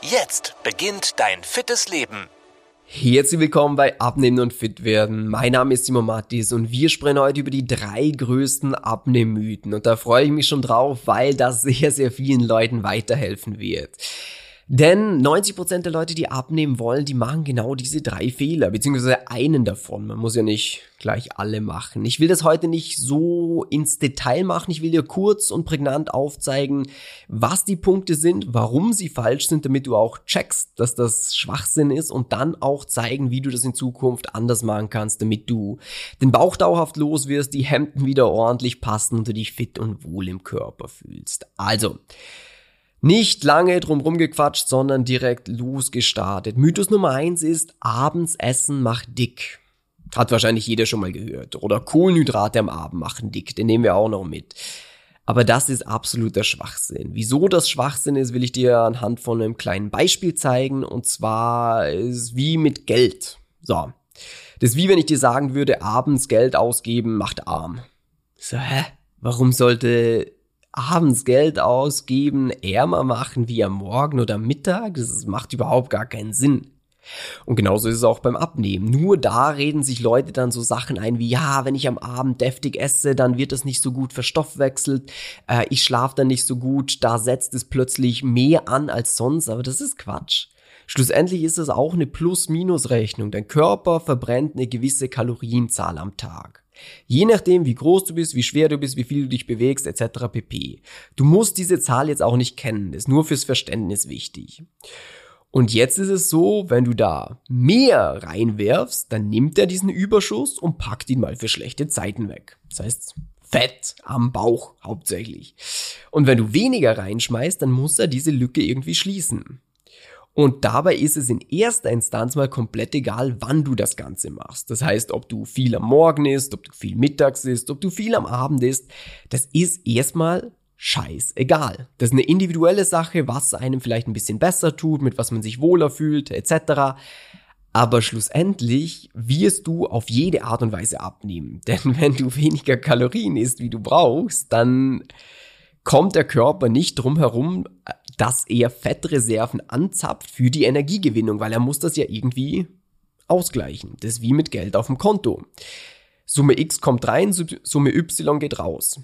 Jetzt beginnt dein fittes Leben. Herzlich willkommen bei Abnehmen und Fit werden. Mein Name ist Simon Mattis und wir sprechen heute über die drei größten Abnehmmythen. Und da freue ich mich schon drauf, weil das sehr, sehr vielen Leuten weiterhelfen wird. Denn 90% der Leute, die abnehmen wollen, die machen genau diese drei Fehler, beziehungsweise einen davon. Man muss ja nicht gleich alle machen. Ich will das heute nicht so ins Detail machen. Ich will dir kurz und prägnant aufzeigen, was die Punkte sind, warum sie falsch sind, damit du auch checkst, dass das Schwachsinn ist und dann auch zeigen, wie du das in Zukunft anders machen kannst, damit du den Bauch dauerhaft los wirst, die Hemden wieder ordentlich passen und du dich fit und wohl im Körper fühlst. Also, nicht lange drumrum gequatscht, sondern direkt losgestartet. Mythos Nummer eins ist, abends essen macht dick. Hat wahrscheinlich jeder schon mal gehört. Oder Kohlenhydrate am Abend machen dick. Den nehmen wir auch noch mit. Aber das ist absoluter Schwachsinn. Wieso das Schwachsinn ist, will ich dir anhand von einem kleinen Beispiel zeigen. Und zwar ist wie mit Geld. So. Das ist wie wenn ich dir sagen würde, abends Geld ausgeben macht arm. So, hä? Warum sollte abends Geld ausgeben, ärmer machen wie am Morgen oder Mittag, das macht überhaupt gar keinen Sinn. Und genauso ist es auch beim Abnehmen. Nur da reden sich Leute dann so Sachen ein wie, ja, wenn ich am Abend deftig esse, dann wird das nicht so gut verstoffwechselt, äh, ich schlafe dann nicht so gut, da setzt es plötzlich mehr an als sonst, aber das ist Quatsch. Schlussendlich ist es auch eine Plus-Minus-Rechnung. Dein Körper verbrennt eine gewisse Kalorienzahl am Tag. Je nachdem, wie groß du bist, wie schwer du bist, wie viel du dich bewegst, etc. pp. Du musst diese Zahl jetzt auch nicht kennen, das ist nur fürs Verständnis wichtig. Und jetzt ist es so, wenn du da mehr reinwerfst, dann nimmt er diesen Überschuss und packt ihn mal für schlechte Zeiten weg. Das heißt, Fett am Bauch hauptsächlich. Und wenn du weniger reinschmeißt, dann muss er diese Lücke irgendwie schließen. Und dabei ist es in erster Instanz mal komplett egal, wann du das Ganze machst. Das heißt, ob du viel am Morgen isst, ob du viel mittags isst, ob du viel am Abend isst, das ist erstmal scheißegal. Das ist eine individuelle Sache, was einem vielleicht ein bisschen besser tut, mit was man sich wohler fühlt, etc. Aber schlussendlich wirst du auf jede Art und Weise abnehmen. Denn wenn du weniger Kalorien isst, wie du brauchst, dann kommt der Körper nicht drum herum, dass er Fettreserven anzapft für die Energiegewinnung, weil er muss das ja irgendwie ausgleichen. Das ist wie mit Geld auf dem Konto. Summe X kommt rein, Summe Y geht raus.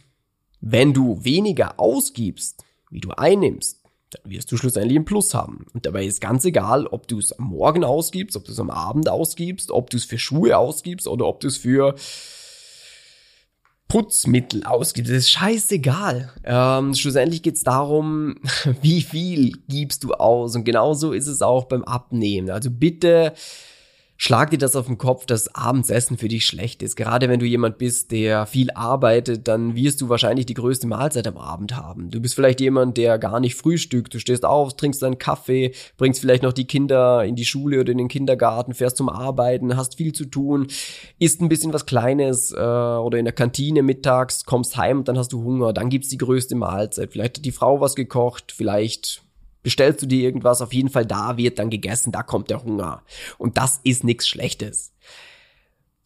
Wenn du weniger ausgibst, wie du einnimmst, dann wirst du schlussendlich ein Plus haben. Und dabei ist ganz egal, ob du es am Morgen ausgibst, ob du es am Abend ausgibst, ob du es für Schuhe ausgibst oder ob du es für Putzmittel ausgibt. Das ist scheißegal. Ähm, schlussendlich geht es darum, wie viel gibst du aus. Und genauso ist es auch beim Abnehmen. Also bitte schlag dir das auf den Kopf, dass Abendsessen für dich schlecht ist. Gerade wenn du jemand bist, der viel arbeitet, dann wirst du wahrscheinlich die größte Mahlzeit am Abend haben. Du bist vielleicht jemand, der gar nicht frühstückt. Du stehst auf, trinkst deinen Kaffee, bringst vielleicht noch die Kinder in die Schule oder in den Kindergarten, fährst zum Arbeiten, hast viel zu tun, isst ein bisschen was Kleines äh, oder in der Kantine mittags, kommst heim und dann hast du Hunger. Dann gibt's die größte Mahlzeit. Vielleicht hat die Frau was gekocht, vielleicht bestellst du dir irgendwas, auf jeden Fall da wird dann gegessen, da kommt der Hunger. Und das ist nichts Schlechtes.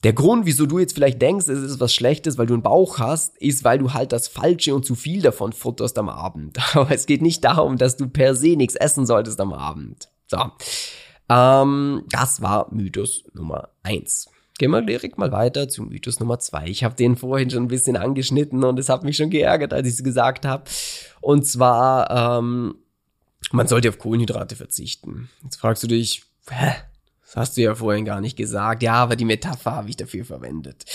Der Grund, wieso du jetzt vielleicht denkst, es ist was Schlechtes, weil du einen Bauch hast, ist, weil du halt das Falsche und zu viel davon futterst am Abend. Aber es geht nicht darum, dass du per se nichts essen solltest am Abend. So. Ähm, das war Mythos Nummer eins. Gehen wir direkt mal weiter zu Mythos Nummer zwei. Ich habe den vorhin schon ein bisschen angeschnitten und es hat mich schon geärgert, als ich es gesagt habe. Und zwar, ähm, man sollte auf Kohlenhydrate verzichten. Jetzt fragst du dich, hä? Das hast du ja vorhin gar nicht gesagt. Ja, aber die Metapher habe ich dafür verwendet.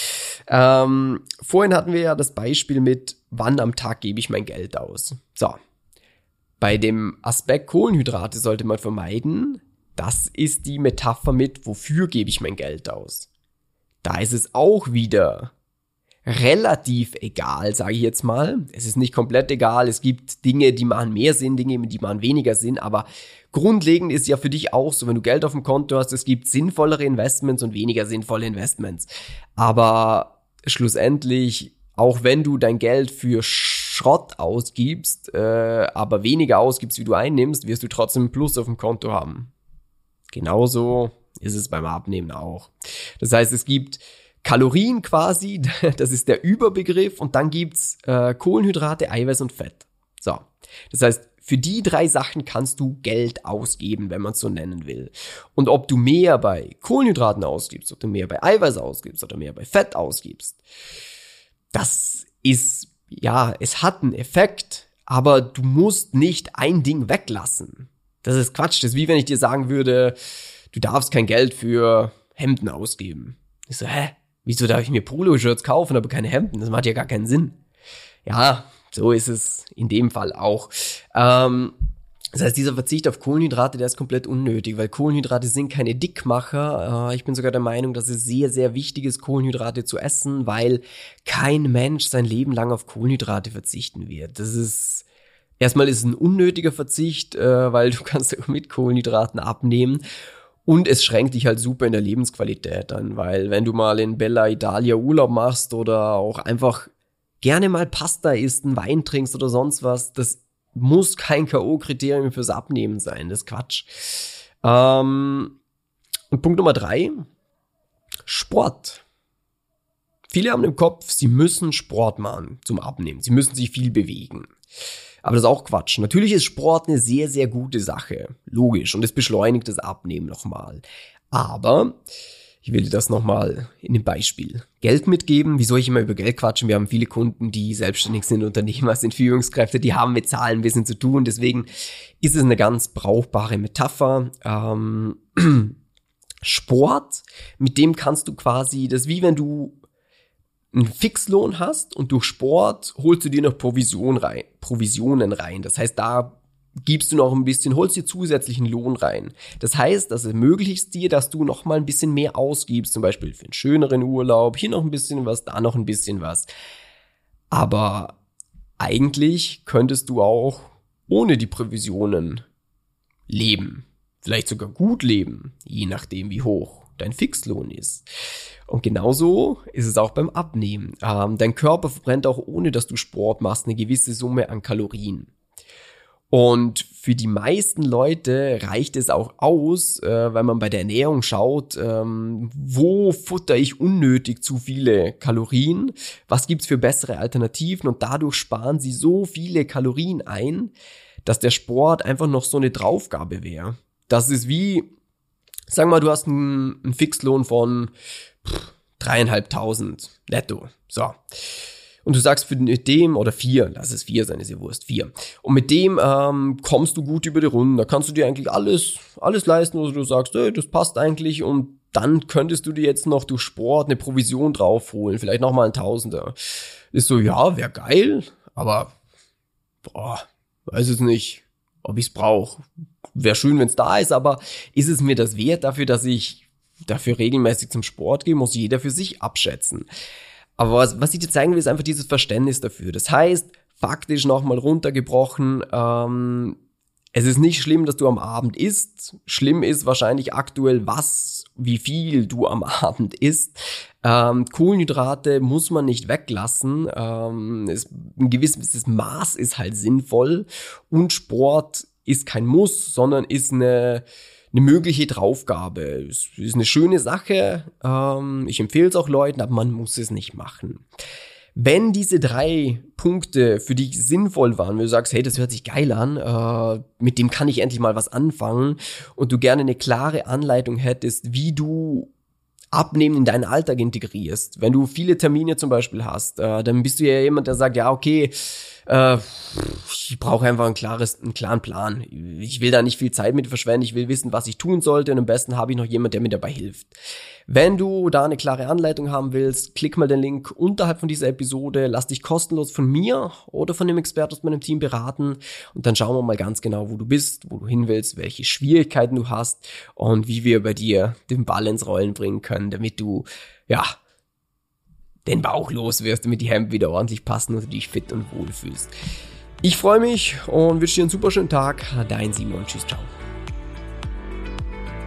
Ähm, vorhin hatten wir ja das Beispiel mit, wann am Tag gebe ich mein Geld aus. So. Bei dem Aspekt Kohlenhydrate sollte man vermeiden, das ist die Metapher mit, wofür gebe ich mein Geld aus. Da ist es auch wieder relativ egal, sage ich jetzt mal. Es ist nicht komplett egal. Es gibt Dinge, die machen mehr Sinn, Dinge, die machen weniger Sinn, aber grundlegend ist ja für dich auch so, wenn du Geld auf dem Konto hast, es gibt sinnvollere Investments und weniger sinnvolle Investments. Aber schlussendlich, auch wenn du dein Geld für Schrott ausgibst, äh, aber weniger ausgibst, wie du einnimmst, wirst du trotzdem Plus auf dem Konto haben. Genauso ist es beim Abnehmen auch. Das heißt, es gibt Kalorien quasi, das ist der Überbegriff, und dann gibt's äh, Kohlenhydrate, Eiweiß und Fett. So. Das heißt, für die drei Sachen kannst du Geld ausgeben, wenn man es so nennen will. Und ob du mehr bei Kohlenhydraten ausgibst, ob du mehr bei Eiweiß ausgibst oder mehr bei Fett ausgibst, das ist, ja, es hat einen Effekt, aber du musst nicht ein Ding weglassen. Das ist Quatsch. Das ist wie wenn ich dir sagen würde, du darfst kein Geld für Hemden ausgeben. Ich so, hä? Wieso darf ich mir Polo-Shirts kaufen, aber keine Hemden? Das macht ja gar keinen Sinn. Ja, so ist es in dem Fall auch. Ähm, das heißt, dieser Verzicht auf Kohlenhydrate, der ist komplett unnötig, weil Kohlenhydrate sind keine Dickmacher. Äh, ich bin sogar der Meinung, dass es sehr, sehr wichtig ist, Kohlenhydrate zu essen, weil kein Mensch sein Leben lang auf Kohlenhydrate verzichten wird. Das ist erstmal ist es ein unnötiger Verzicht, äh, weil du kannst mit Kohlenhydraten abnehmen. Und es schränkt dich halt super in der Lebensqualität an, weil wenn du mal in Bella Italia Urlaub machst oder auch einfach gerne mal Pasta isst, einen Wein trinkst oder sonst was, das muss kein K.O.-Kriterium fürs Abnehmen sein. Das ist Quatsch. Ähm, und Punkt Nummer drei, Sport. Viele haben im Kopf, sie müssen Sport machen zum Abnehmen. Sie müssen sich viel bewegen. Aber das ist auch Quatsch. Natürlich ist Sport eine sehr, sehr gute Sache. Logisch. Und es beschleunigt das Abnehmen nochmal. Aber ich will dir das nochmal in dem Beispiel. Geld mitgeben, wie soll ich immer über Geld quatschen? Wir haben viele Kunden, die selbstständig sind, Unternehmer sind Führungskräfte, die haben mit Zahlen ein bisschen zu tun. Deswegen ist es eine ganz brauchbare Metapher. Ähm, Sport, mit dem kannst du quasi, das wie wenn du einen Fixlohn hast und durch Sport holst du dir noch Provision rein, Provisionen rein. Das heißt, da gibst du noch ein bisschen, holst dir zusätzlichen Lohn rein. Das heißt, das ermöglicht dir, dass du noch mal ein bisschen mehr ausgibst, zum Beispiel für einen schöneren Urlaub, hier noch ein bisschen was, da noch ein bisschen was. Aber eigentlich könntest du auch ohne die Provisionen leben. Vielleicht sogar gut leben, je nachdem wie hoch dein Fixlohn ist. Und genauso ist es auch beim Abnehmen. Ähm, dein Körper verbrennt auch ohne, dass du Sport machst, eine gewisse Summe an Kalorien. Und für die meisten Leute reicht es auch aus, äh, wenn man bei der Ernährung schaut, ähm, wo futter ich unnötig zu viele Kalorien, was gibt's für bessere Alternativen und dadurch sparen sie so viele Kalorien ein, dass der Sport einfach noch so eine Draufgabe wäre. Das ist wie, sag mal, du hast einen, einen Fixlohn von dreieinhalbtausend netto. So und du sagst für dem oder vier, lass es vier sein, ist ja Wurst, vier. Und mit dem ähm, kommst du gut über die Runden. Da kannst du dir eigentlich alles, alles leisten, wo du sagst, ey, das passt eigentlich und dann könntest du dir jetzt noch durch Sport eine Provision draufholen, vielleicht nochmal ein Tausender. Ist so, ja, wäre geil, aber boah, weiß es nicht, ob ich's brauche. Wäre schön, wenn's da ist, aber ist es mir das wert dafür, dass ich dafür regelmäßig zum Sport gehe, muss jeder für sich abschätzen. Aber was, was ich dir zeigen will, ist einfach dieses Verständnis dafür. Das heißt, faktisch nochmal runtergebrochen, ähm, es ist nicht schlimm, dass du am Abend isst. Schlimm ist wahrscheinlich aktuell, was, wie viel du am Abend isst. Ähm, Kohlenhydrate muss man nicht weglassen. Ähm, es, ein gewisses Maß ist halt sinnvoll. Und Sport ist kein Muss, sondern ist eine, eine mögliche Draufgabe. Es ist eine schöne Sache. Ähm, ich empfehle es auch Leuten, aber man muss es nicht machen. Wenn diese drei Punkte für dich sinnvoll waren, wenn du sagst, hey, das hört sich geil an, äh, mit dem kann ich endlich mal was anfangen und du gerne eine klare Anleitung hättest, wie du Abnehmen in deinen Alltag integrierst. Wenn du viele Termine zum Beispiel hast, äh, dann bist du ja jemand, der sagt, ja, okay, äh, ich brauche einfach ein klares, einen klaren Plan. Ich will da nicht viel Zeit mit verschwenden. Ich will wissen, was ich tun sollte. Und am besten habe ich noch jemand, der mir dabei hilft. Wenn du da eine klare Anleitung haben willst, klick mal den Link unterhalb von dieser Episode. Lass dich kostenlos von mir oder von dem Experten aus meinem Team beraten. Und dann schauen wir mal ganz genau, wo du bist, wo du hin willst, welche Schwierigkeiten du hast und wie wir bei dir den Ball ins Rollen bringen können, damit du, ja, den Bauch los wirst, damit die Hemden wieder ordentlich passen und du dich fit und wohl fühlst. Ich freue mich und wünsche dir einen super schönen Tag. Dein Simon. Tschüss, ciao.